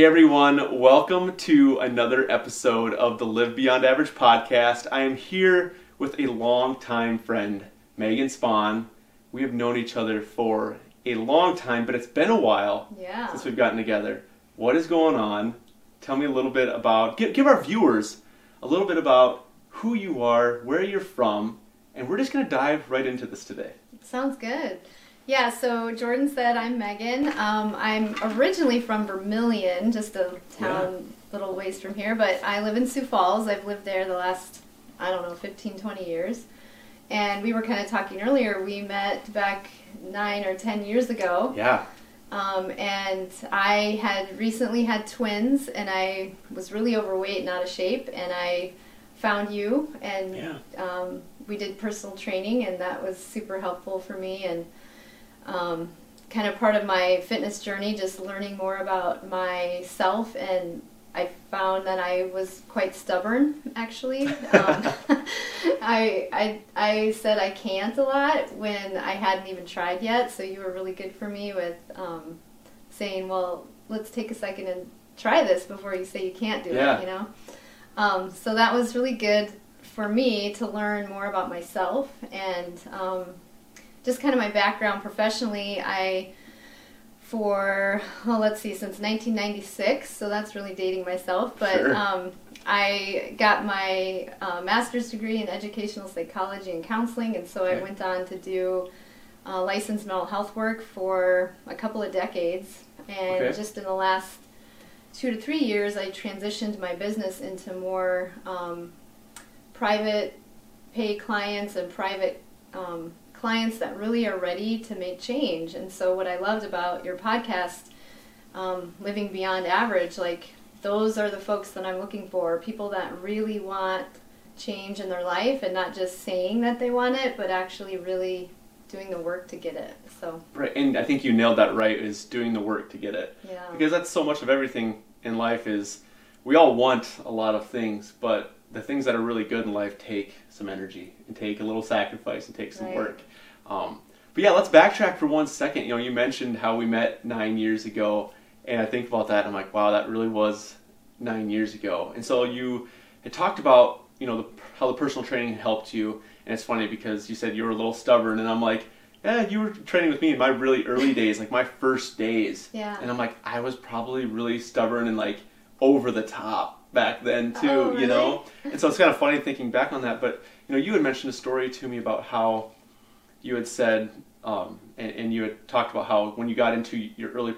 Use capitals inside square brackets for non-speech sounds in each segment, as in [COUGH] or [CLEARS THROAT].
Hey everyone, welcome to another episode of the Live Beyond Average podcast. I am here with a longtime friend, Megan Spawn. We have known each other for a long time, but it's been a while Yeah. since we've gotten together. What is going on? Tell me a little bit about, give, give our viewers a little bit about who you are, where you're from, and we're just going to dive right into this today. Sounds good. Yeah, so Jordan said I'm Megan. Um, I'm originally from Vermillion, just a town little ways from here, but I live in Sioux Falls. I've lived there the last, I don't know, 15, 20 years. And we were kind of talking earlier, we met back nine or 10 years ago. Yeah, Um, and I had recently had twins, and I was really overweight and out of shape, and I found you, and Yeah. um, we did personal training, and that was super helpful for me, and um, kind of part of my fitness journey, just learning more about myself, and I found that I was quite stubborn, actually. Um, [LAUGHS] I, I, I said I can't a lot when I hadn't even tried yet, so you were really good for me with um, saying, well, let's take a second and try this before you say you can't do Yeah. it, you know? Um, so that was really good for me to learn more about myself and um, just kind of my background professionally. I, for, well, let's see, since 1996, so that's really dating myself, but Sure. um, I got my uh, master's degree in educational psychology and counseling, and so I went on to do uh, licensed mental health work for a couple of decades. And Okay. just in the last two to three years, I transitioned my business into more um, private pay clients and private um, clients that really are ready to make change. And so, what I loved about your podcast, um, Living Beyond Average, like those are the folks that I'm looking for people that really want change in their life and not just saying that they want it, but actually really doing the work to get it. So, right. And I think you nailed that right, is doing the work to get it. yeah. because that's so much of everything in life is we all want a lot of things but the things that are really good in life take some energy and take a little sacrifice and take some Right. work um, but yeah let's backtrack for one second you know you mentioned how we met nine years ago and i think about that and i'm like wow that really was nine years ago and so you had talked about you know the, how the personal training helped you and it's funny because you said you were a little stubborn and i'm like yeah you were training with me in my really early days like my first days Yeah. and I'm like, I was probably really stubborn and like over the top back then too, Oh, you know. And so it's kind of funny thinking back on that. But you know, you had mentioned a story to me about how you had said, um, and, and you had talked about how when you got into your early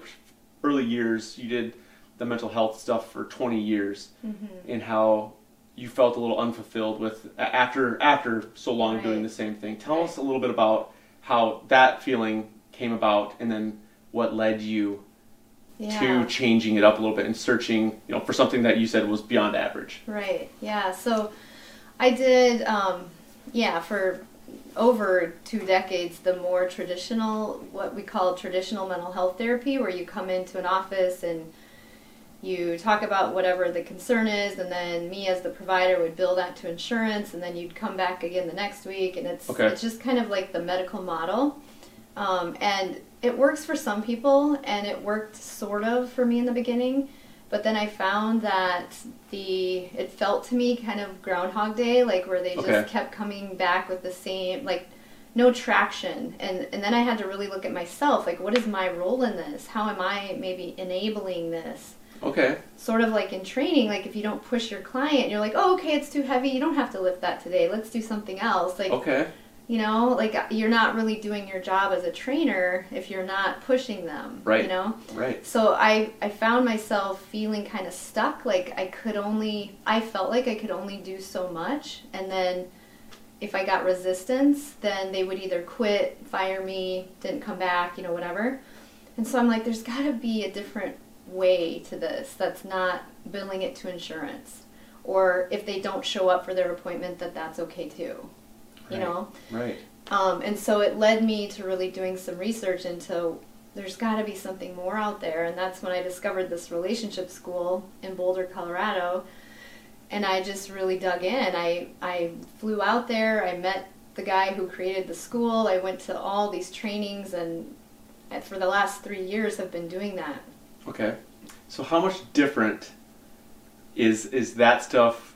early years, you did the mental health stuff for 20 years, Mhm. and how you felt a little unfulfilled with after after so long doing the same thing. Tell Right. us a little bit about how that feeling came about, and then what led you Yeah. to changing it up a little bit and searching, you know, for something that you said was beyond average. Right. Yeah. So I did, um, yeah, for over two decades, the more traditional, what we call traditional mental health therapy, where you come into an office and you talk about whatever the concern is, and then me as the provider would bill that to insurance, and then you'd come back again the next week, and it's Okay. it's just kind of like the medical model, um, and it works for some people, and it worked sort of for me in the beginning, but then I found that the it felt to me kind of Groundhog Day, like where they just Okay. kept coming back with the same like no traction and and then I had to really look at myself like what is my role in this how am I maybe enabling this Okay. sort of like in training like if you don't push your client you're like oh okay it's too heavy you don't have to lift that today let's do something else like Okay. You know like you're not really doing your job as a trainer if you're not pushing them Right. you know Right. so I, I found myself feeling kind of stuck like i could only i felt like i could only do so much and then if i got resistance then they would either quit fire me didn't come back you know whatever and so i'm like there's got to be a different way to this that's not billing it to insurance or if they don't show up for their appointment that that's okay too you Right. know Right. um, and so it led me to really doing some research into there's got to be something more out there. And that's when I discovered this relationship school in Boulder, Colorado. And I just really dug in. I, I flew out there. I met the guy who created the school. I went to all these trainings and and for the last three years have been doing that. Okay. So how much different is is that stuff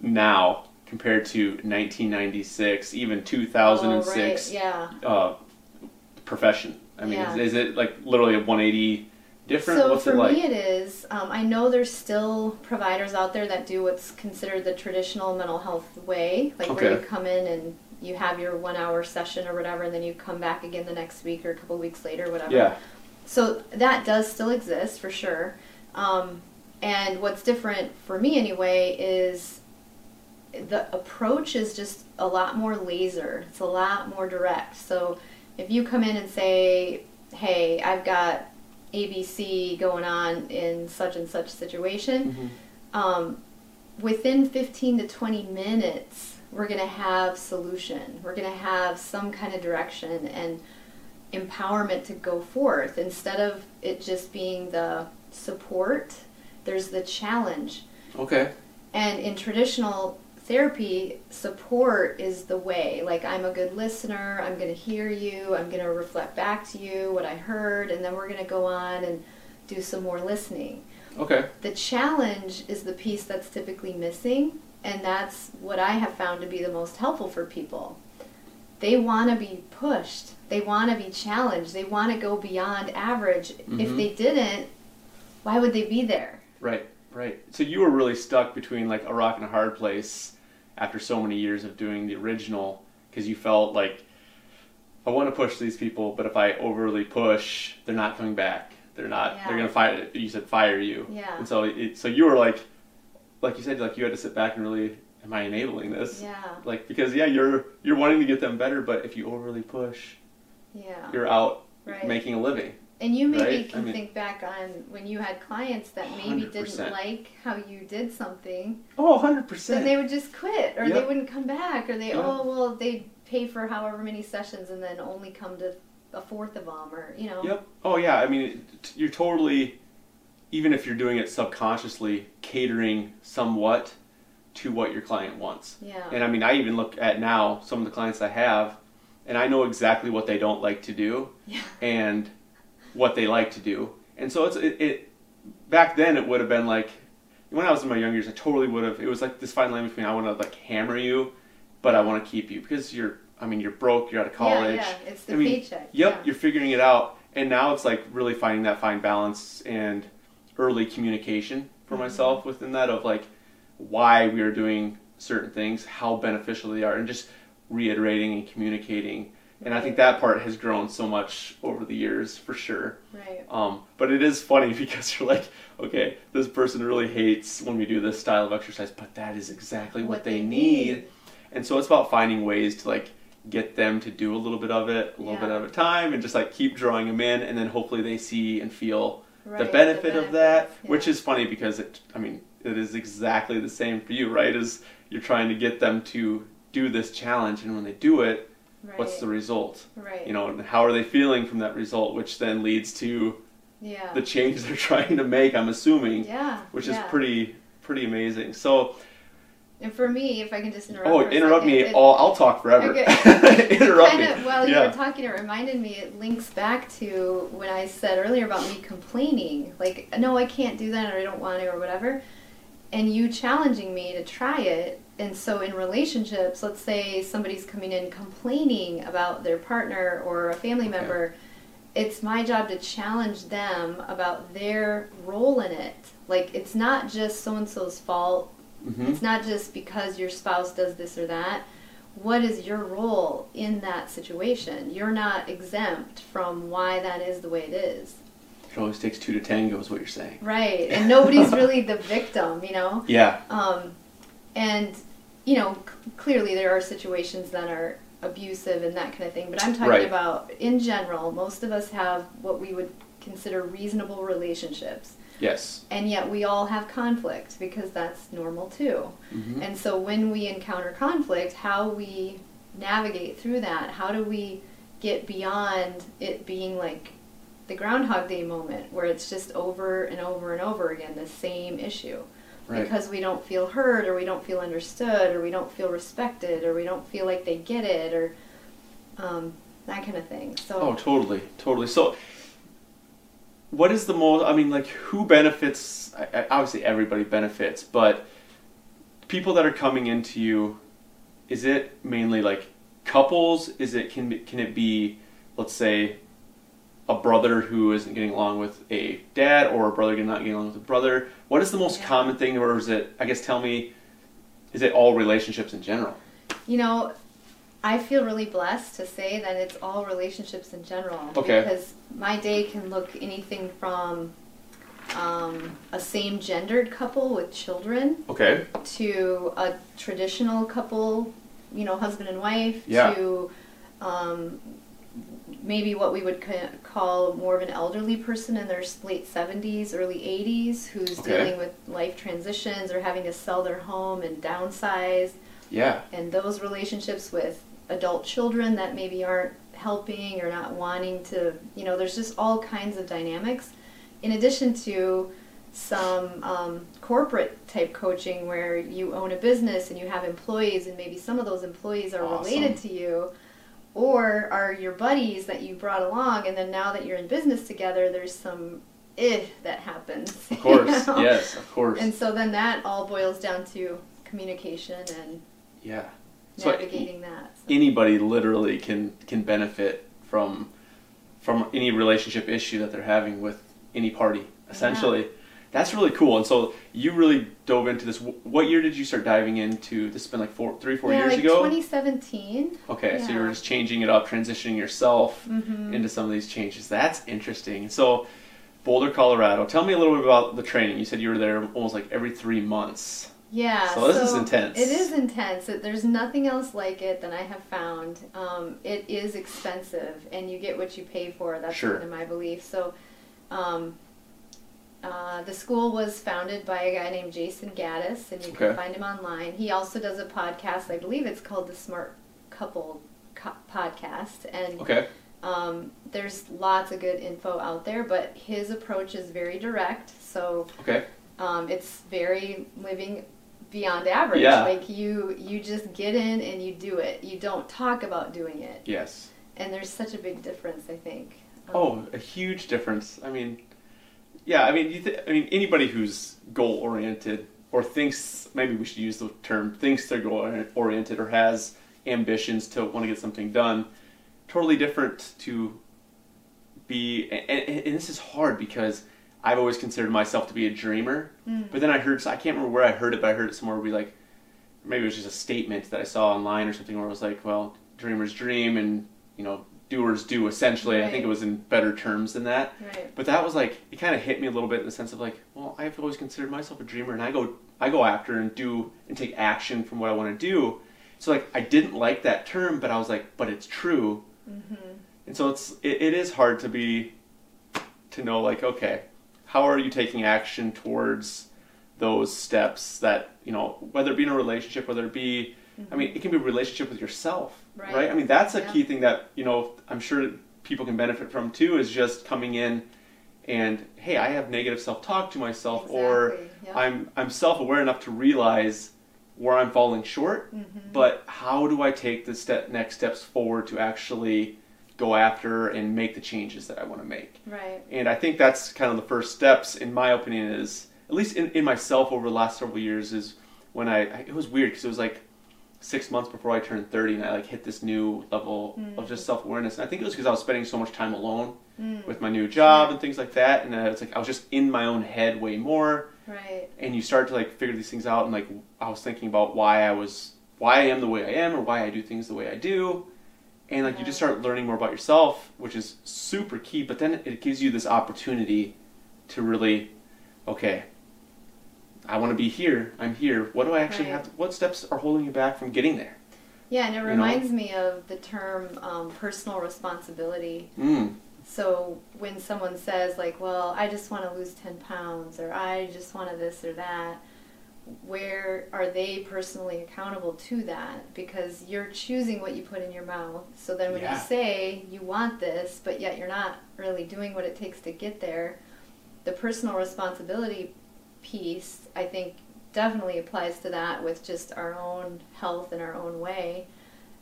now compared to 1996, even 2006 Oh, right. Yeah. uh, profession? I mean, Yeah. is, is it like literally a 180 different? So What's for it like? me, it is. Um, I know there's still providers out there that do what's considered the traditional mental health way, like where you come in and you have your one-hour session or whatever, and then you come back again the next week or a couple weeks later, whatever. yeah. So that does still exist for sure. Um, and what's different for me anyway is the approach is just a lot more laser. It's a lot more direct. So if you come in and say, "Hey, I've got ABC going on in such and such situation," Mhm. um, within 15 to 20 minutes, we're going to have solution. We're going to have some kind of direction and empowerment to go forth instead of it just being the support. There's the challenge. Okay. And in traditional therapy, support is the way. Like, I'm a good listener, I'm going to hear you, I'm going to reflect back to you what I heard, and then we're going to go on and do some more listening. Okay. The challenge is the piece that's typically missing, and that's what I have found to be the most helpful for people. They want to be pushed, they want to be challenged, they want to go beyond average. If Mhm. they didn't, why would they be there? Right. Right. So you were really stuck between like a rock and a hard place after so many years of doing the original because you felt like I want to push these people, but if I overly push, they're not coming back. They're not. They're gonna fire. You said fire you. Yeah. And so it, so you were like, like you said, like you had to sit back and really, am I enabling this? Yeah, Like because yeah, you're you're wanting to get them better, but if you overly push, yeah. you're out Right. making a living. And you maybe Right? I can mean- think back on when you had clients that maybe didn't like how you did something, Oh, 100 then percent. they would just quit or they wouldn't come back or they Yeah. oh well they pay for however many sessions and then only come to a fourth of them or you know Yep. Oh yeah. I mean, you're totally, even if you're doing it subconsciously, catering somewhat to what your client wants. yeah And I mean, I even look at now some of the clients I have, and I know exactly what they don't like to do yeah and what they like to do. And so it's it, it back then it would have been like when I was in my younger years, I totally would have. It was like this fine line between I want to like hammer you, but I want to keep you because you're. I mean, you're broke. You're out of college. yeah, yeah. it's the I mean, paycheck Yep, yeah. you're figuring it out, and now it's like really finding that fine balance and early communication for Mhm. myself within that of like why we are doing certain things, how beneficial they are, and just reiterating and communicating. And I think that part has grown so much over the years for sure. right Um, but it is funny [LAUGHS] because you're like, okay, this person really hates when we do this style of exercise, but that is exactly what, they, need. And so it's about finding ways to like get them to do a little bit of it, a little bit Yeah. at a time, and just like keep drawing them in, and then hopefully they see and feel Right, the benefit of that. benefits, Which is funny because it, I mean, it is exactly the same for you, right? As you're trying to get them to do this challenge, and when they do it, right. what's the result? right You know, and how are they feeling from that result, which then leads to yeah the change [LAUGHS] they're trying to make. I'm assuming, yeah which yeah. is pretty pretty amazing. So, and for me if I can just interrupt oh, interrupt second, me! it- Oh, I'll talk forever. Okay. [LAUGHS] [LAUGHS] interrupt kind me. while you yeah. were talking, it reminded me. It links back to when I said earlier about me complaining, like, no, I can't do that, or I don't want to, or whatever. And you challenging me to try it. And so, in relationships, let's say somebody's coming in complaining about their partner or a family Okay. member. It's my job to challenge them about their role in it. Like, it's not just so and so's fault Mhm. it's not just because your spouse does this or that. What is your role in that situation? You're not exempt from why that is the way it is. It always takes two to tango, is what you're saying. Right. And nobody's really the victim, you know? [LAUGHS] Yeah. Um, and, you know, c- clearly there are situations that are abusive and that kind of thing, but I'm talking Right. about in general, most of us have what we would consider reasonable relationships. Yes. And yet we all have conflict because that's normal too. Mhm. And so when we encounter conflict, how we navigate through that, how do we get beyond it being like the Groundhog Day moment where it's just over and over and over again the same issue? Right. Because we don't feel heard or we don't feel understood or we don't feel respected or we don't feel like they get it or um, that kind of thing. So Oh, totally, totally. So, what is the most? I mean, like who benefits? I- I- Obviously, everybody benefits, but people that are coming into you, is it mainly like couples? Is it can can it be, let's say, a brother who isn't getting along with a dad, or a brother not getting along with a brother? What is the most Yeah. common thing, or is it? I guess tell me, is it all relationships in general? You know, I feel really blessed to say that it's all relationships in general. Okay. Because my day can look anything from um, a same gendered couple with children Okay. to a traditional couple, you know, husband and wife, Yeah. to um, maybe what we would call more of an elderly person in their late 70s, early 80s, who's Okay. dealing with life transitions or having to sell their home and downsize Yeah. and those relationships with adult children that maybe aren't helping or not wanting to you know there's just all kinds of dynamics in addition to some um, corporate type coaching where you own a business and you have employees and maybe some of those employees are Awesome. related to you or are your buddies that you brought along and then now that you're in business together there's some if that happens [LAUGHS] Of course. you know? Yes. Of course. and so then that all boils down to communication and yeah. So navigating that. So. anybody literally can can benefit from from any relationship issue that they're having with any party essentially that's really cool and so you really dove into this what year did you start diving into this has been like four three four yeah, years like ago 2017. okay so you were just changing it up transitioning yourself Mhm. into some of these changes that's interesting so boulder colorado tell me a little bit about the training you said you were there almost like every three months Yeah. So this is intense. It is intense. It- There's nothing else like it that I have found. Um, it is expensive, and you get what you pay for. That's Sure. kind of my belief. So, um, uh, the school was founded by a guy named Jason Gaddis, and you can Okay. find him online. He also does a podcast. I believe it's called the Smart Couple Co- Podcast, and okay um, there's lots of good info out there. But his approach is very direct. So okay um, it's very living beyond average. Yeah. Like you, you just get in and you do it. You don't talk about doing it, yes and there's such a big difference. I think. Um, Oh, a huge difference. I mean, yeah, I mean, you th- I mean, anybody who's goal oriented or thinks maybe we should use the term thinks they're goal oriented or has ambitions to want to get something done, totally different to be. And, and, and this is hard because I've always considered myself to be a dreamer, Mm. but then I heard I can't remember where I heard it, but I heard it somewhere where we like maybe it was just a statement that I saw online or something where it was like, well, dreamers dream and you know doers do essentially. I think it was in better terms than that. Right. But that was like it kind of hit me a little bit in the sense of like, well, I've always considered myself a dreamer, and I go I go after and do and take action from what I want to do. So like I didn't like that term, but I was like, but it's true, hmm and so it's it, it is hard to be to know like okay, how are you taking action towards those steps that you know whether it be in a relationship, whether it be I mean, it can be a relationship with yourself, Right. right? I mean, that's a Yeah. key thing that you know I'm sure people can benefit from too. Is just coming in and hey, I have negative self-talk to myself, or yeah. I'm I'm self-aware enough to realize where I'm falling short. Mhm. But how do I take the step next steps forward to actually go after and make the changes that I want to make? Right. And I think that's kind of the first steps, in my opinion, is at least in, in myself over the last several years is when I, it was weird because it was like six months before I turned 30 and I like hit this new level of just self awareness. And I think it was because I was spending so much time alone Mm. with my new job and things like that. And uh, it's like I was just in my own head way more. Right. And you start to like figure these things out. And like I was thinking about why I was, why I am the way I am or why I do things the way I do. And like you just start learning more about yourself, which is super key. But then it gives you this opportunity to really, okay, I want to be here. I'm here. What do I actually Right. have? To, what steps are holding you back from getting there? Yeah, and it know? reminds me of the term um, personal responsibility. Mm. So when someone says like, "Well, I just want to lose ten pounds," or "I just want to this or that," where are they personally accountable to that? Because you're choosing what you put in your mouth. So then when Yeah. you say you want this, but yet you're not really doing what it takes to get there, the personal responsibility piece, I think, definitely applies to that with just our own health in our own way.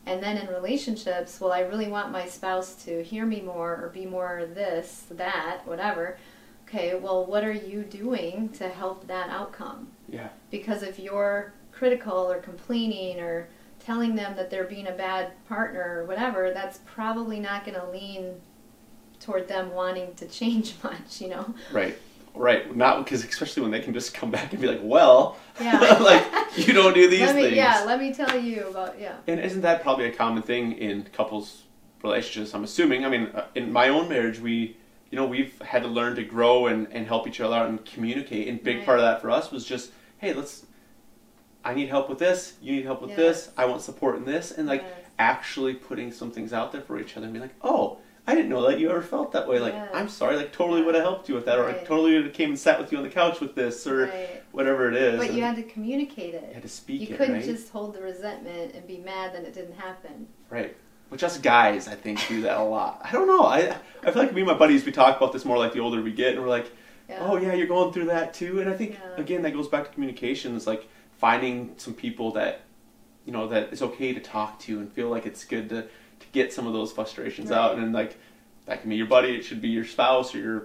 And then in relationships, well, I really want my spouse to hear me more or be more this, that, whatever. okay, well, what are you doing to help that outcome? Yeah. Because if you're critical or complaining or telling them that they're being a bad partner or whatever, that's probably not going to lean toward them wanting to [LAUGHS] change much, you know? Right. Right. Not because, especially when they can just come [LAUGHS] back and be like, well, [LAUGHS] Yeah. [LAUGHS] like, you don't do these let me, things. Yeah, let me tell you about, yeah. And isn't that probably a common thing in couples relationships? I'm assuming. I mean, uh, in my own marriage, we, you know, we've had to learn to grow and, and help each other out and communicate. And big Right. part of that for us was just, hey, let's. I need help with this. You need help with Yes. this. I want support in this, and like Yes. actually putting some things out there for each other and be like, oh. I didn't know that you ever felt that way. Like, Yes. I'm sorry. Like, totally would have helped you with that, or I totally would have came and sat with you on the couch with this, or Right. whatever it is. But you had to communicate it. you had to speak You it, couldn't right? just hold the resentment and be mad that it didn't happen. Right. Which us guys, I think, do that a lot. I don't know. I I feel like me and my buddies, we talk about this more like the older we get, and we're like, Yeah. oh yeah, you're going through that too. And I think Yeah. again, that goes back to communication. It's like finding some people that you know that it's okay to talk to and feel like it's good to get some of those frustrations out. And like that can be your buddy, it should be your spouse or your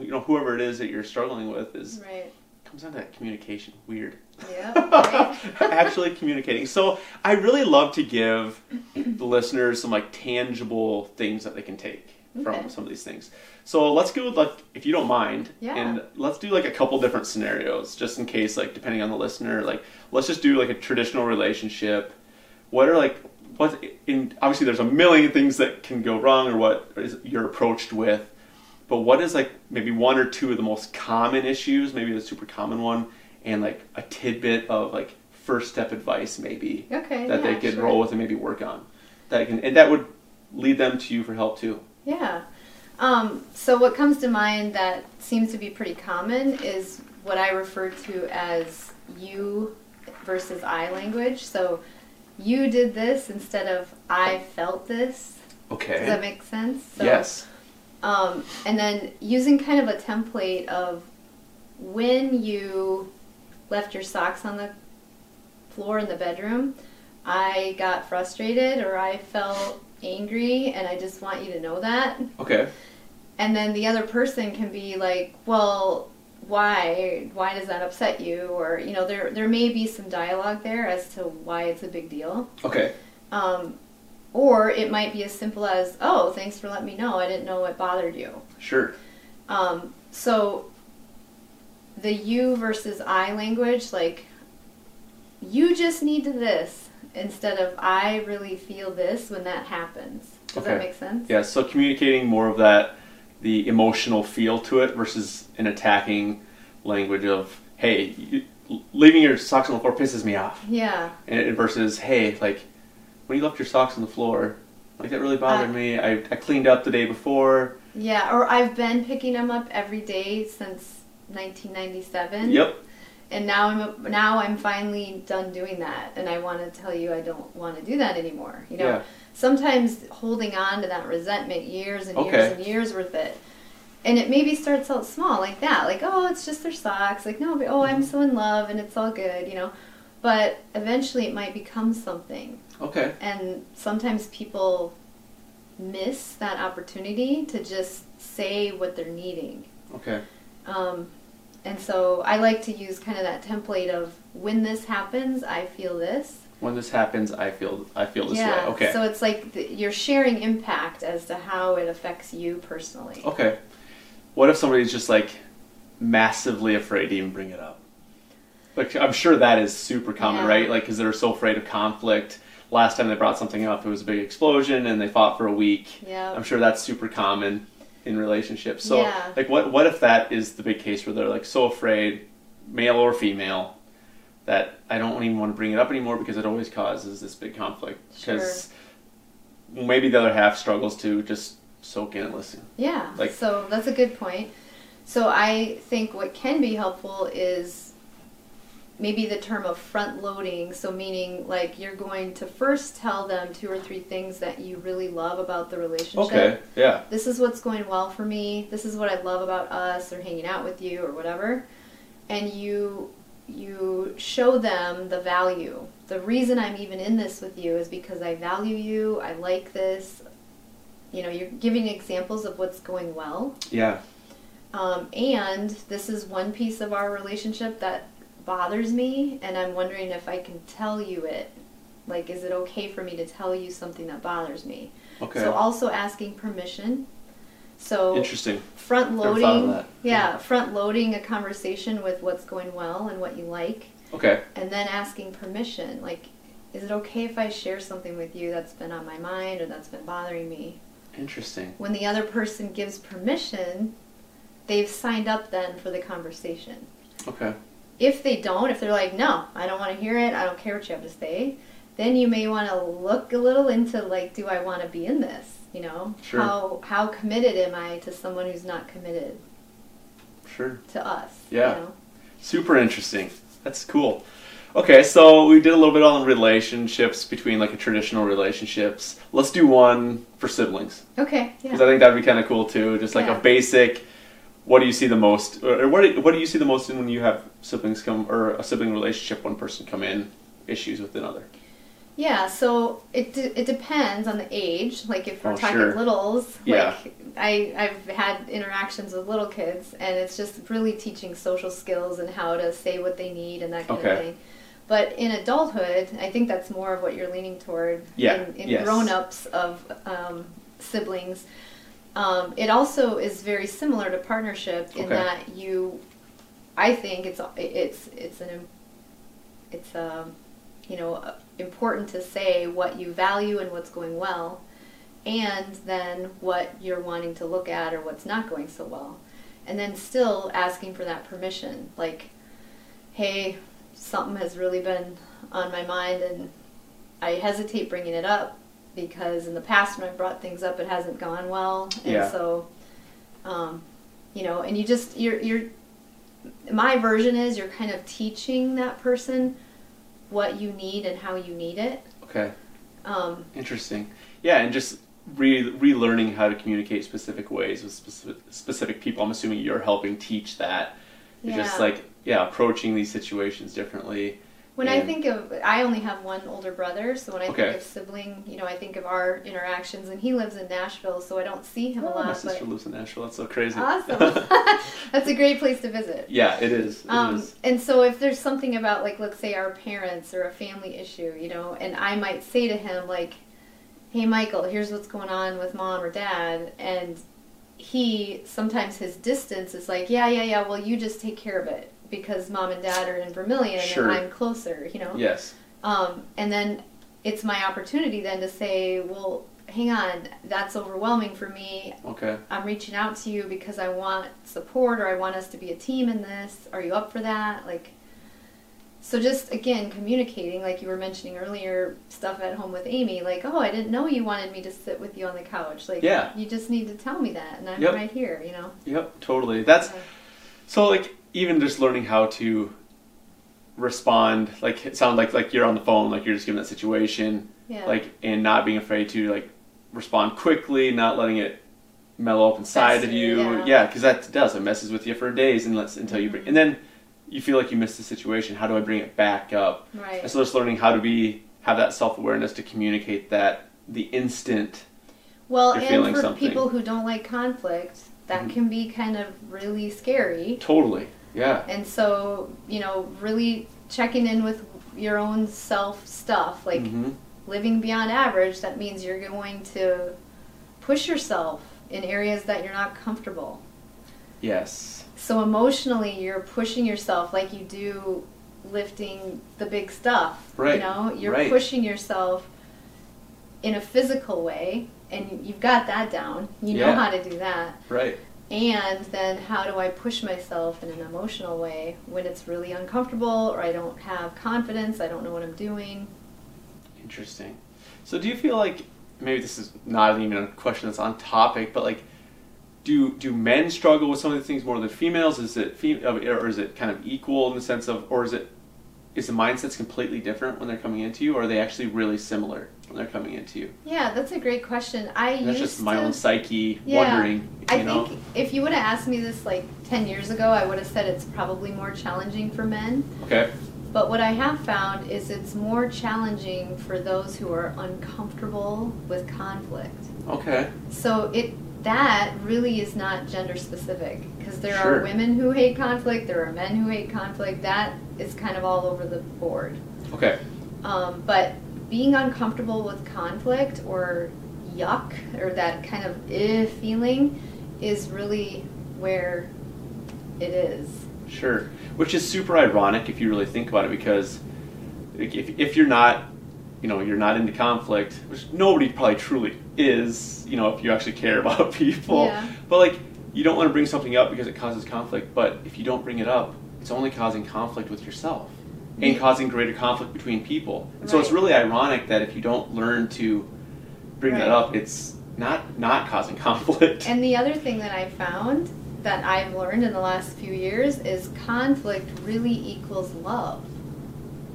you know whoever it is that you're struggling with is Right. comes down to that communication. Weird. Yeah. [LAUGHS] Right. [LAUGHS] actually communicating. So I really love to give the listeners some like tangible things that they can take from some of these things. So let's go with like if you don't mind, Yeah. and let's do like a couple different scenarios just in case like depending on the listener. Like let's just do like a traditional relationship. What are like what in obviously there's a million things that can go wrong or what is you're approached with. But what is like maybe one or two of the most common issues, maybe the super common one, and like a tidbit of like first step advice maybe Okay. that yeah, they could sure. roll with and maybe work on. That can and that would lead them to you for help too. Yeah. Um, so what comes to mind that seems to be pretty common is what I refer to as you versus I language. So you did this instead of I felt this. Okay. Does that make sense? So, yes. Um, and then using kind of a template of when you left your socks on the floor in the bedroom, I got frustrated or I felt angry, and I just want you to know that. Okay. And then the other person can be like, well, why? Why does that upset you? Or you know, there there may be some dialogue there as to why it's a big deal. Okay. Um, or it might be as simple as, oh, thanks for letting me know. I didn't know it bothered you. Sure. Um, so the you versus I language, like you just need this instead of I really feel this when that happens. Does that make sense? Yeah. So communicating more of that, the emotional feel to it versus an attacking language of hey, you, leaving your socks on the floor pisses me off, Yeah. and versus hey, like when you left your socks on the floor, like that really bothered Uh, me. I I cleaned up the day before. Yeah, or I've been picking them up every day since 1997. Yep. And now I'm now I'm finally done doing that, and I want to tell you I don't want to do that anymore. You know, Yeah. Sometimes holding on to that resentment years and Okay. years and years with it, and it maybe starts out small like that, like oh it's just their socks, like no, but, oh I'm Mhm. so in love and it's all good, you know, but eventually it might become something, Okay. and sometimes people miss that opportunity to just say what they're needing. Okay. Um, and so I like to use kind of that template of when this happens, I feel this. When this happens, I feel I feel this yeah. way. Okay. So it's like the, you're sharing impact as to how it affects you personally. Okay. What if somebody's just like massively afraid to even bring it up? Like I'm sure that is super common, Yeah. right? Like because they're so afraid of conflict. Last time they brought something up, it was a big explosion, and they fought for a week. Yeah. I'm sure that's super common in relationships. So, Yeah. like, what what if that is the big case where they're like so afraid, male or female, that I don't even want to bring it up anymore because it always causes this big conflict. Because maybe the other half struggles to just soak in and listen. Yeah. Like- so that's a good point. So I think what can be helpful is maybe the term of front loading. So meaning like you're going to first tell them two or three things that you really love about the relationship. Okay. Yeah. this is what's going well for me this is what i love about us or hanging out with you or whatever and you you show them the value the reason i'm even in this with you is because i value you i like this you know you're giving examples of what's going well Yeah. Um, and this is one piece of our relationship that bothers me, and I'm wondering if I can tell you it. Like, is it okay for me to tell you something that bothers me? Okay. So also asking permission. So Interesting. front Never thought of loading, yeah, front loading a conversation with what's going well and what you like, Okay. and then asking permission. Like, is it okay if I share something with you that's been on my mind or that's been bothering me? Interesting. When the other person gives permission, they've signed up then for the conversation. Okay. If they don't, if they're like, no, I don't want to hear it, I don't care what you have to say, then you may want to look a little into like, do I want to be in this? You know, Sure. how how committed am I to someone who's not committed Sure. to us? Yeah. You know? Super interesting. That's cool. Okay, so we did a little bit on relationships between like a traditional relationships. Let's do one for siblings Okay. because Yeah. I think that'd be kind of cool too. Just like Yeah. a basic. What do you see the most, or what do, what do you see the most in when you have siblings come, or a sibling relationship, one person come in, issues with another? Yeah, so it de- it depends on the age. Like if we're Oh, talking sure. littles, Yeah. like I I've had interactions with little kids, and it's just really teaching social skills and how to say what they need and that kind Okay. of thing. But in adulthood, I think that's more of what you're leaning toward. Yeah, In, in yes. grown-ups of um, siblings, um, it also is very similar to partnership in Okay. that you, I think it's it's it's an it's um you know uh, important to say what you value and what's going well and then what you're wanting to look at or what's not going so well and then still asking for that permission like hey something has really been on my mind and i hesitate bringing it up because in the past when i brought things up it hasn't gone well and Yeah. so um, you know and you just you're you're my version is you're kind of teaching that person what you need and how you need it. Okay, Um, interesting. Yeah, and just re- relearning how to communicate specific ways with specific, specific people. I'm assuming you're helping teach that. Just Yeah. like yeah, approaching these situations differently. When I think of, I only have one older brother, so when I Okay. think of sibling, you know, I think of our interactions, and he lives in Nashville, so I don't see him Oh, a lot. my sister but lives in Nashville. That's so crazy. awesome, [LAUGHS] [LAUGHS] that's a great place to visit. yeah, it is. It Um, is. and so if there's something about like let's say our parents or a family issue, you know, and I might say to him like, "Hey Michael, here's what's going on with mom or dad," and he sometimes his distance is like, "Yeah, yeah, yeah, well you just take care of it because mom and dad are in Vermillion Sure. and I'm closer," you know. Yes. Um, and then it's my opportunity then to say, "Well, hang on, that's overwhelming for me. Okay. I'm reaching out to you because I want support or I want us to be a team in this. Are you up for that? Like, so just again communicating, like you were mentioning earlier, stuff at home with Amy. Like, oh, I didn't know you wanted me to sit with you on the couch. Like, Yeah. you just need to tell me that, and I'm Yep. right here. You know. Yep. Totally. That's Yeah. so like even just learning how to respond. Like it sounds like like you're on the phone, like you're just given that situation, Yeah. like and not being afraid to like respond quickly, not letting it mellow up inside of you. yeah. Yeah, because that does it messes with you for days and lets until you bring Mhm. and then you feel like you missed the situation. How do I bring it back up? right. And so just learning how to be have that self awareness to communicate that the instant. Well, and for something. people who don't like conflict, that Mhm. can be kind of really scary. Totally. Yeah. And so, you know, really checking in with your own self stuff, like Mhm. living beyond average, that means you're going to push yourself in areas that you're not comfortable. Yes. So emotionally, you're pushing yourself like you do lifting the big stuff. Right, You know, you're right. pushing yourself in a physical way, and you've got that down. You know how to do that. Right. And then how do I push myself in an emotional way when it's really uncomfortable or I don't have confidence, I don't know what I'm doing? Interesting. So do you feel like maybe this is not even a question that's on topic, but like do do men struggle with some of the things more than females? Is it fem- or is it kind of equal in the sense of or is it is the mindsets completely different when they're coming into you or are they actually really similar when they're coming into you? Yeah, that's a great question. I And that's just my to, own psyche Yeah. wondering, you I know. think if you would have asked me this like 10 years ago, I would have said it's probably more challenging for men. Okay. But what I have found is it's more challenging for those who are uncomfortable with conflict. Okay. So it that really is not gender specific because there Sure. are women who hate conflict, there are men who hate conflict. That is kind of all over the board. Okay. Um, but being uncomfortable with conflict or yuck or that kind of eh feeling is really where it is. Sure. Which is super ironic if you really think about it, because if, if you're not, you know, you're not into conflict, which nobody probably truly is, you know, if you actually care [LAUGHS] about people. Yeah. But like, you don't want to bring something up because it causes conflict. But if you don't bring it up, it's only causing conflict with yourself and causing greater conflict between people. And so it's really ironic that if you don't learn to bring that up, it's not not causing [LAUGHS] conflict. And the other thing that I found that I've learned in the last few years is conflict really equals love.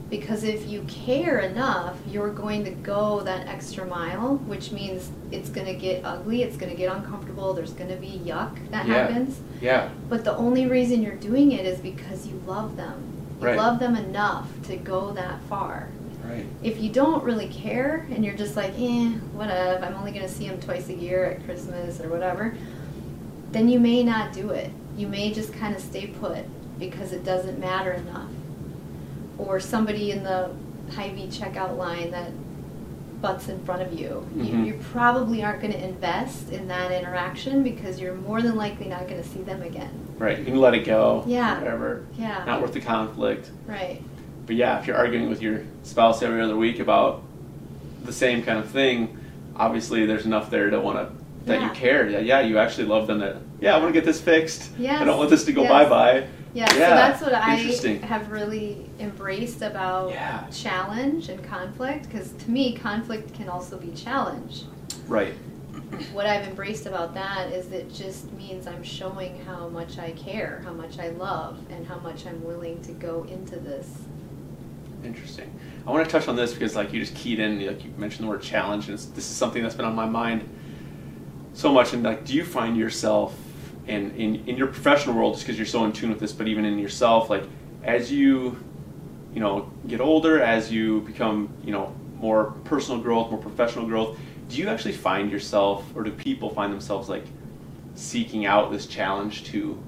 Because if you care enough, you're going to go that extra mile, which means it's going to get ugly, it's going to get uncomfortable, there's going to be yuck that Yeah. happens. yeah. But the only reason you're doing it is because you love them. You Right. love them enough to go that far. Right. If you don't really care and you're just like, eh, whatever, I'm only going to see them twice a year at Christmas or whatever, then you may not do it. You may just kind of stay put because it doesn't matter enough. Or somebody in the Hy-Vee checkout line that butts in front of you. Mhm. You, you probably aren't going to invest in that interaction because you're more than likely not going to see them again. Right. You can let it go. Yeah. Whatever. Yeah. Not worth the conflict. Right. But yeah, if you're arguing with your spouse every other week about the same kind of thing, obviously there's enough there to want to that you care. Yeah, yeah, you actually love them. That yeah, I want to get this fixed. I don't want this to go yes. bye bye. Yeah, so that's what I have really embraced about Yeah. challenge and conflict because to me, conflict can also be challenge. Right. What I've embraced about that is it just means I'm showing how much I care, how much I love, and how much I'm willing to go into this. Interesting. I want to touch on this because like you just keyed in, like you mentioned the word challenge, and this is something that's been on my mind so much. And like, do you find yourself in in, in your professional world, just because you're so in tune with this, but even in yourself, like as you you know get older, as you become you know more personal growth, more professional growth, do you actually find yourself, or do people find themselves like seeking out this challenge to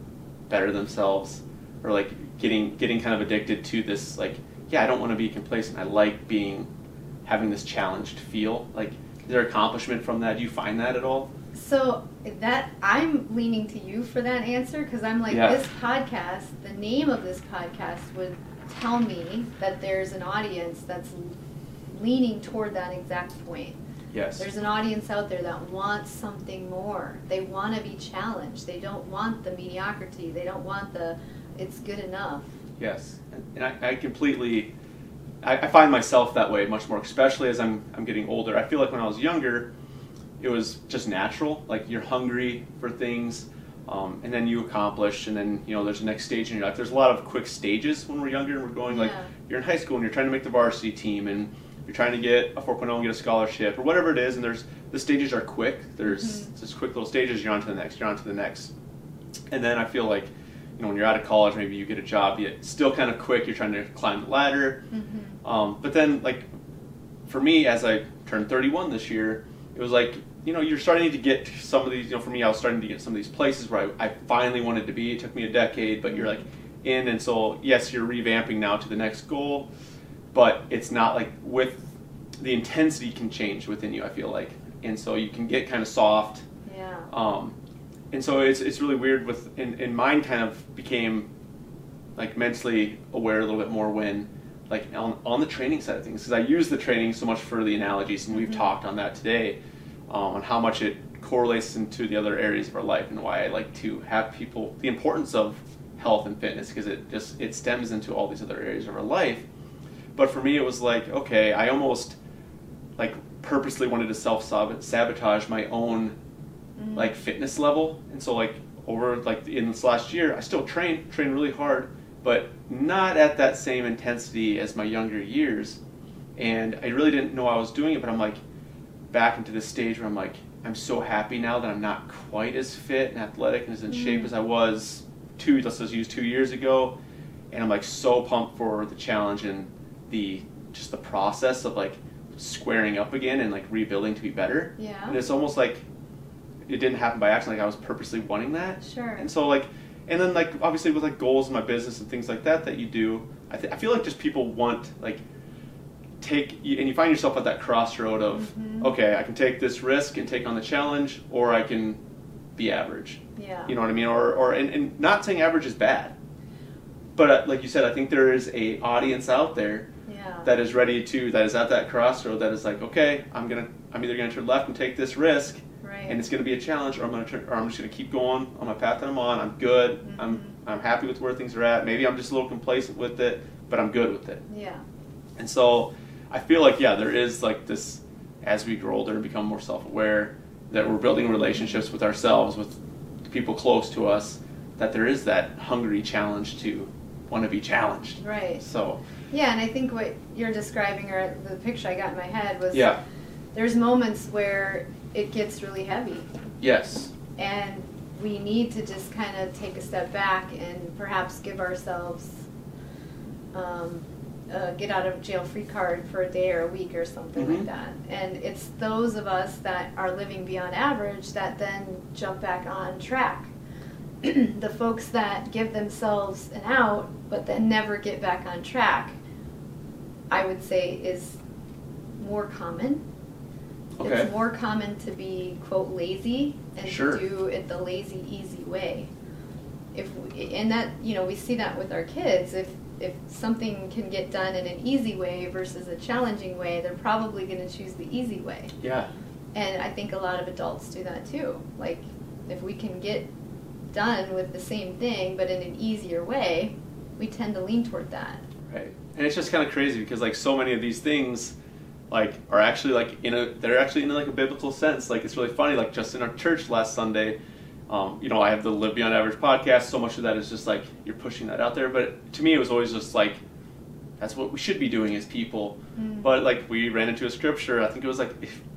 better themselves, or like getting getting kind of addicted to this like yeah, I don't want to be complacent. I like being having this challenged feel. Like, is there accomplishment from that? Do you find that at all? So that I'm leaning to you for that answer because I'm like Yeah. this podcast. The name of this podcast would tell me that there's an audience that's leaning toward that exact point. Yes. There's an audience out there that wants something more. They want to be challenged. They don't want the mediocrity. They don't want the it's good enough. Yes, and I, I completely, I, I find myself that way much more, especially as I'm I'm getting older. I feel like when I was younger, it was just natural. Like you're hungry for things, um, and then you accomplish, and then you know there's the next stage in your life. There's a lot of quick stages when we're younger, and we're going like you're in high school and you're trying to make the varsity team, and you're trying to get a 4.0 and get a scholarship or whatever it is. And there's the stages are quick. There's Mhm. just quick little stages. You're on to the next. You're on to the next. And then I feel like, you know, when you're out of college, maybe you get a job, yet still kind of quick. You're trying to climb the ladder. Mm-hmm. Um, but then, like, for me, as I turned 31 this year, it was like, you know, you're starting to get some of these. You know, for me, I was starting to get some of these places where I, I finally wanted to be. It took me a decade, but you're like in, and so yes, you're revamping now to the next goal, but it's not like with the intensity can change within you. I feel like, and so you can get kind of soft. Yeah. Um, and so it's, it's really weird with and, and mine kind of became like mentally aware a little bit more when like on, on the training side of things because I use the training so much for the analogies and we've Mhm. talked on that today um, on how much it correlates into the other areas of our life and why I like to have people the importance of health and fitness because it just it stems into all these other areas of our life. But for me it was like okay I almost like purposely wanted to self sabotage my own Mhm. like fitness level. And so like over like in this last year i still train train really hard but not at that same intensity as my younger years. And i really didn't know i was doing it but i'm like back into this stage where i'm like i'm so happy now that i'm not quite as fit and athletic and as in shape Mhm. as i was two let's just use two years ago and i'm like so pumped for the challenge and the just the process of like squaring up again and like rebuilding to be better Yeah. and it's almost like it didn't happen by accident. Like I was purposely wanting that. Sure. And so like, and then like obviously with like goals in my business and things like that that you do, I th- I feel like just people want like take and you find yourself at that crossroad of Mhm. okay, I can take this risk and take on the challenge, or I can be average. Yeah. You know what I mean? Or or and, and not saying average is bad, but uh, like you said, I think there is a audience out there yeah. that is ready to that is at that crossroad that is like okay, I'm gonna I'm either gonna turn left and take this risk right. and it's going to be a challenge, or I'm going to turn, or I'm just going to keep going on my path that I'm on. I'm good. I'm Mhm. I'm happy with where things are at. Maybe I'm just a little complacent with it, but I'm good with it. yeah. And so I feel like yeah, there is like this as we grow older and become more self-aware that we're building relationships with ourselves, with people close to us. That there is that hungry challenge to want to be challenged. Right. So Yeah, and I think what you're describing, or the picture I got in my head, was yeah, there's moments where it gets really heavy, yes, and we need to just kind of take a step back and perhaps give ourselves um, a get out of jail free card for a day or a week or something Mhm. like that. And it's those of us that are living beyond average that then jump back on track. [CLEARS THROAT] the folks that give themselves an out but then never get back on track, I would say is more common. okay, It's more common to be quote lazy and Sure. to do it the lazy easy way. If we, and that you know we see that with our kids. If if something can get done in an easy way versus a challenging way, they're probably going to choose the easy way. yeah, And I think a lot of adults do that too. Like if we can get done with the same thing but in an easier way, we tend to lean toward that. Right. And it's just kind of crazy because like so many of these things like are actually like in a they're actually in like a biblical sense. Like it's really funny like just in our church last Sunday um, you know, I have the Live Beyond Average podcast. So much of that is just like you're pushing that out there. But to me, it was always just like that's what we should be doing as people. Mm. But like we ran into a scripture. I think it was like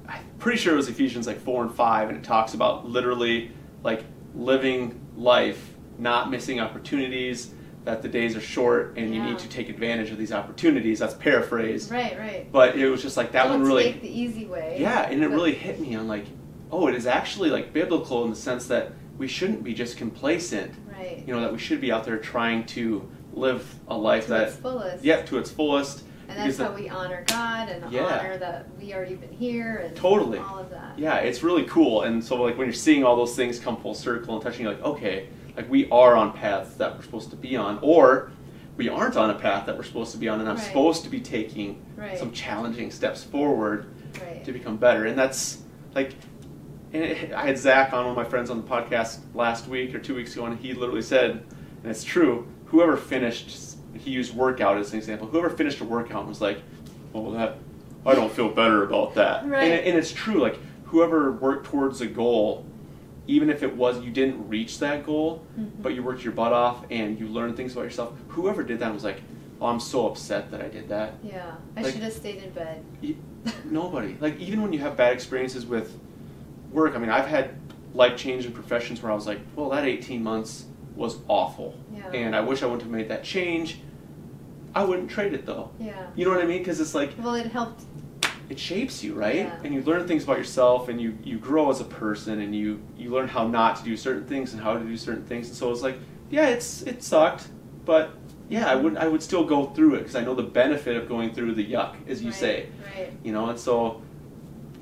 I'm pretty sure it was Ephesians like four and five, and it talks about literally like living life, not missing opportunities. That the days are short, and you need to take advantage of these opportunities. That's paraphrased. Right, right. But it was just like that Don't one really take the easy way. yeah, and it really hit me on like, oh, it is actually like biblical in the sense that we shouldn't be just complacent. Right. You know, that we should be out there trying to live a life to that, its fullest. yeah, to its fullest. And that's how we honor God and Yeah. honor that we are even here and Totally. all of that. Yeah, it's really cool. And so like when you're seeing all those things come full circle and touching, you're like, okay, like we are on paths that we're supposed to be on, or we aren't on a path that we're supposed to be on, and I'm Right. supposed to be taking Right. some challenging steps forward Right. to become better. And that's like, and [LAUGHS] it, I had Zach on one of my friends on the podcast last week or two weeks ago, and he literally said, and it's true, whoever finished, he used workout as an example, whoever finished a workout was like, well, that, I don't feel better about that. Right. And, and it's true, like, whoever worked towards a goal, even if it was you didn't reach that goal, Mhm. but you worked your butt off and you learned things about yourself, whoever did that was like, oh, I'm so upset that I did that. Yeah. I Like- should have stayed in bed. Y- Nobody. Like even when you have bad experiences with work, I mean, I've had life changing professions where I was like, well, that 18 months was awful, Yeah. and I wish I wouldn't have made that change. I wouldn't trade it though. Yeah. You know what I mean? Because it's like Well, it helped. it shapes you, right? Yeah. And you learn things about yourself, and you you grow as a person, and you you learn how not to do certain things and how to do certain things. And so it's like, yeah, it's it sucked, but yeah, I would I would still go through it because I know the benefit of going through the yuck, as you right, say Right. you know and so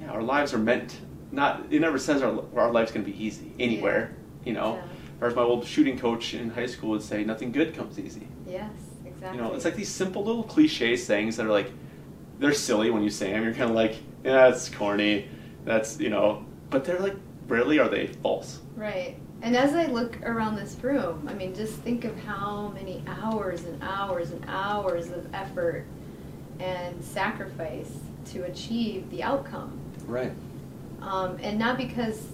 yeah our lives are meant not it never says our, our life's going to be easy anywhere you know Yeah. or as my old shooting coach in high school would say nothing good comes easy Yes. Exactly. you know it's like these simple little cliche sayings that are like they're silly when you say them you're kind of like yeah that's corny that's you know but they're like rarely are they false Right. And as I look around this room, I mean, just think of how many hours and hours and hours of effort and sacrifice to achieve the outcome. right Um, and not because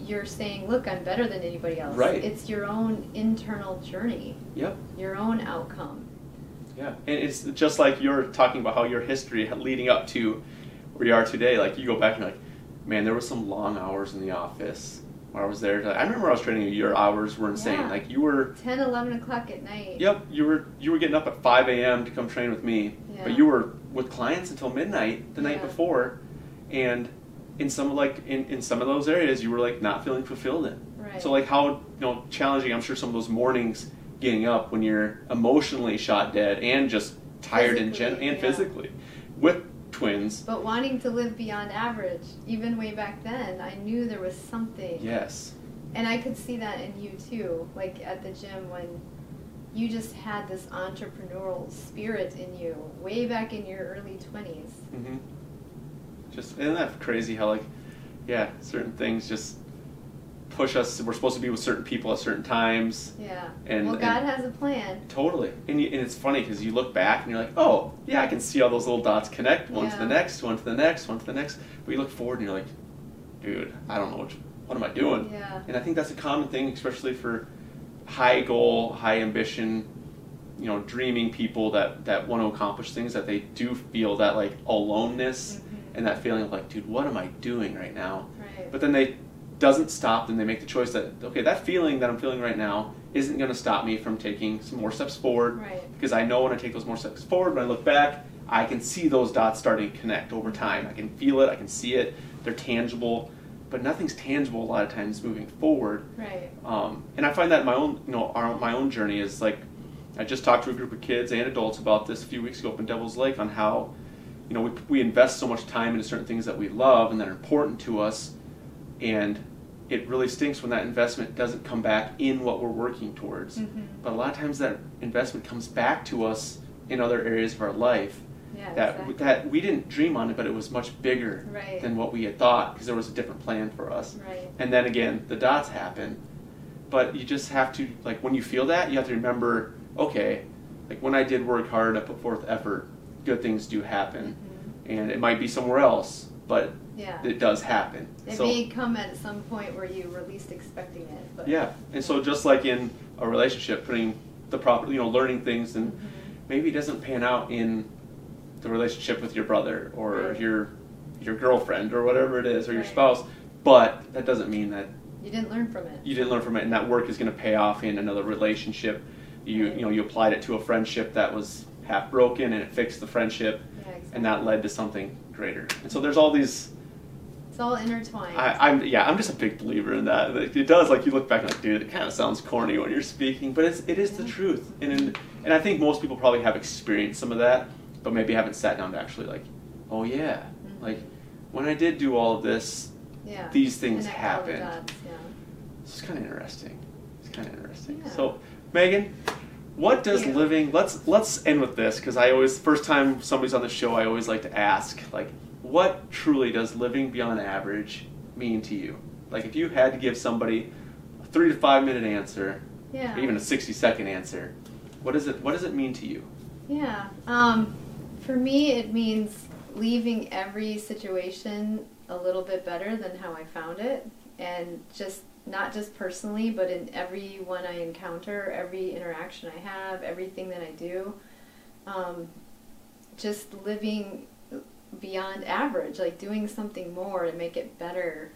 you're saying, look, I'm better than anybody else. Right. It's your own internal journey, yep your own outcome. Yeah, and it's just like you're talking about how your history leading up to where you are today. Like you go back and you're like, man, there was some long hours in the office where I was there. I remember I was training you. Your hours were insane. Yeah. Like you were, 10, 11 o'clock at night. yep, you were you were getting up at 5 a.m. to come train with me, Yeah. but you were with clients until midnight the night before, and in some of like in, in some of those areas you were like not feeling fulfilled in. Right. So like how you know challenging I'm sure some of those mornings getting up when you're emotionally shot dead and just tired and gen- and yeah. physically with twins. But wanting to live beyond average, even way back then, I knew there was something. Yes. And I could see that in you too, like at the gym when you just had this entrepreneurial spirit in you way back in your early 20s. hmm Just isn't that crazy how like yeah certain things just push us. We're supposed to be with certain people at certain times. Yeah. And- well, and- God has a plan. Totally, and, you, and it's funny because you look back and you're like, oh yeah, I can see all those little dots connect one to the next, one to the next, one to the next. But you look forward and you're like, dude, I don't know which, what am I doing? Yeah. And I think that's a common thing, especially for high goal, high ambition, you know, dreaming people that that want to accomplish things that they do feel that like aloneness Mhm. And that feeling of like, dude, what am I doing right now? Right. But then they doesn't stop and they make the choice that okay that feeling that i'm feeling right now isn't going to stop me from taking some more steps forward Right. because i know when i take those more steps forward when i look back i can see those dots starting to connect over time i can feel it i can see it they're tangible but nothing's tangible a lot of times moving forward Right. um, and I find that in my own, you know, our, my own journey is like, I just talked to a group of kids and adults about this a few weeks ago up in Devil's Lake on how, you know, we, we invest so much time into certain things that we love and that are important to us, and it really stinks when that investment doesn't come back in what we're working towards. Mhm. But a lot of times that investment comes back to us in other areas of our life Yeah. that exactly. that we didn't dream on it, but it was much bigger Right. than what we had thought because there was a different plan for us Right. and then again the dots happen but you just have to like when you feel that you have to remember okay like when i did work hard i put forth effort good things do happen and it might be somewhere else but Mm-hmm. Yeah. it does happen It so may come at some point where you were least expecting it. But yeah and so just like in a relationship putting the proper you know learning things and Mhm. maybe it doesn't pan out in the relationship with your brother or Right. your your girlfriend or whatever it is or your spouse but that doesn't mean that you didn't learn from it. you didn't learn from it, and that work is going to pay off in another relationship. You you know you applied it to a friendship that was half broken, and it fixed the friendship, Yeah, exactly. and that led to something greater. And so there's all these. It's all intertwined. I, I'm yeah, I'm just a big believer in that. It does like you look back and like, dude, it kind of sounds corny when you're speaking, but it's it is the truth, and and, and I think most people probably have experienced some of that, but maybe haven't sat down to actually like, oh yeah, Mhm. like when I did do all of this, yeah. these things Connect happened. dots, yeah. It's kind of interesting. It's kind of interesting. Yeah. So, Megan, what does Yeah. living? Let's let's end with this because I always first time somebody's on the show, I always like to ask like, what truly does living beyond average mean to you? Like, if you had to give somebody a three to five minute answer, Yeah. or even a sixty second answer, what does it what does it mean to you? Yeah. Um, for me, it means leaving every situation a little bit better than how I found it, and just not just personally, but in every one I encounter, every interaction I have, everything that I do. Um, just living beyond average, like doing something more to make it better,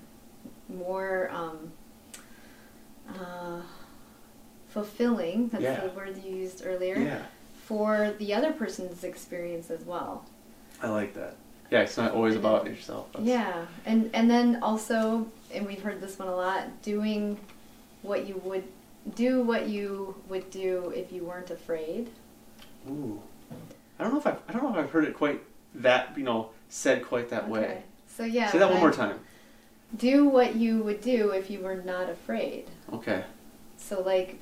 more um, uh, fulfilling. That's Yeah. the word you used earlier Yeah, for the other person's experience as well. I like that. Yeah, it's not always about yourself. That's- Yeah, and and then also, and we've heard this one a lot, doing what you would do what you would do if you weren't afraid. Ooh. I don't know if I've, I don't know if I've heard it quite that you know said quite that way. Okay. So yeah. Say that one more time. Do what you would do if you were not afraid. Okay. So like,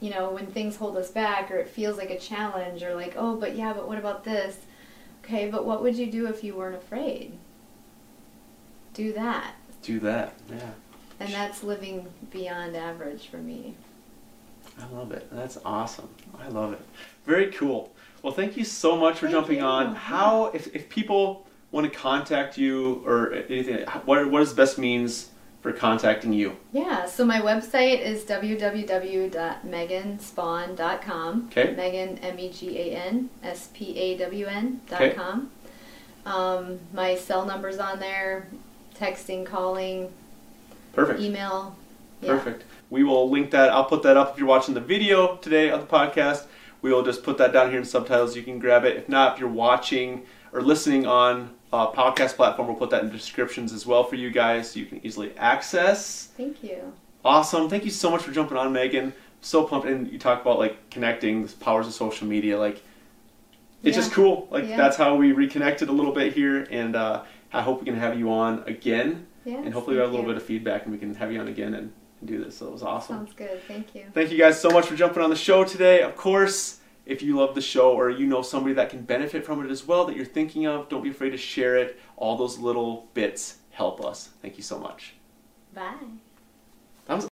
you know, when things hold us back or it feels like a challenge or like, oh, but yeah, but what about this? Okay, but what would you do if you weren't afraid? Do that. Do that. Yeah. And that's living beyond average for me. I love it. That's awesome. I love it. Very cool. Well, thank you so much for Thank jumping you. on. How, if, if people want to contact you or anything, what, what is the best means for contacting you? Yeah, so my website is www.meganspawn.com. Okay. Megan, M E G A N S P A W N dot Okay. com. Um, my cell number's on there, texting, calling, Perfect. email. Yeah. Perfect. We will link that. I'll put that up if you're watching the video today of the podcast. We will just put that down here in subtitles. You can grab it. If not, if you're watching or listening on uh, podcast platform. We'll put that in the descriptions as well for you guys so you can easily access. Thank you. Awesome. Thank you so much for jumping on, Megan. So pumped. And you talk about like connecting the powers of social media. Like, it's Yeah. just cool. Like, Yeah. that's how we reconnected a little bit here. And uh, I hope we can have you on again. Yeah. and hopefully we have a little bit of feedback and we can have you on again and, and do this. So it was awesome. Sounds good. Thank you. Thank you guys so much for jumping on the show today. Of course, if you love the show or you know somebody that can benefit from it as well that you're thinking of, don't be afraid to share it. All those little bits help us. Thank you so much. Bye.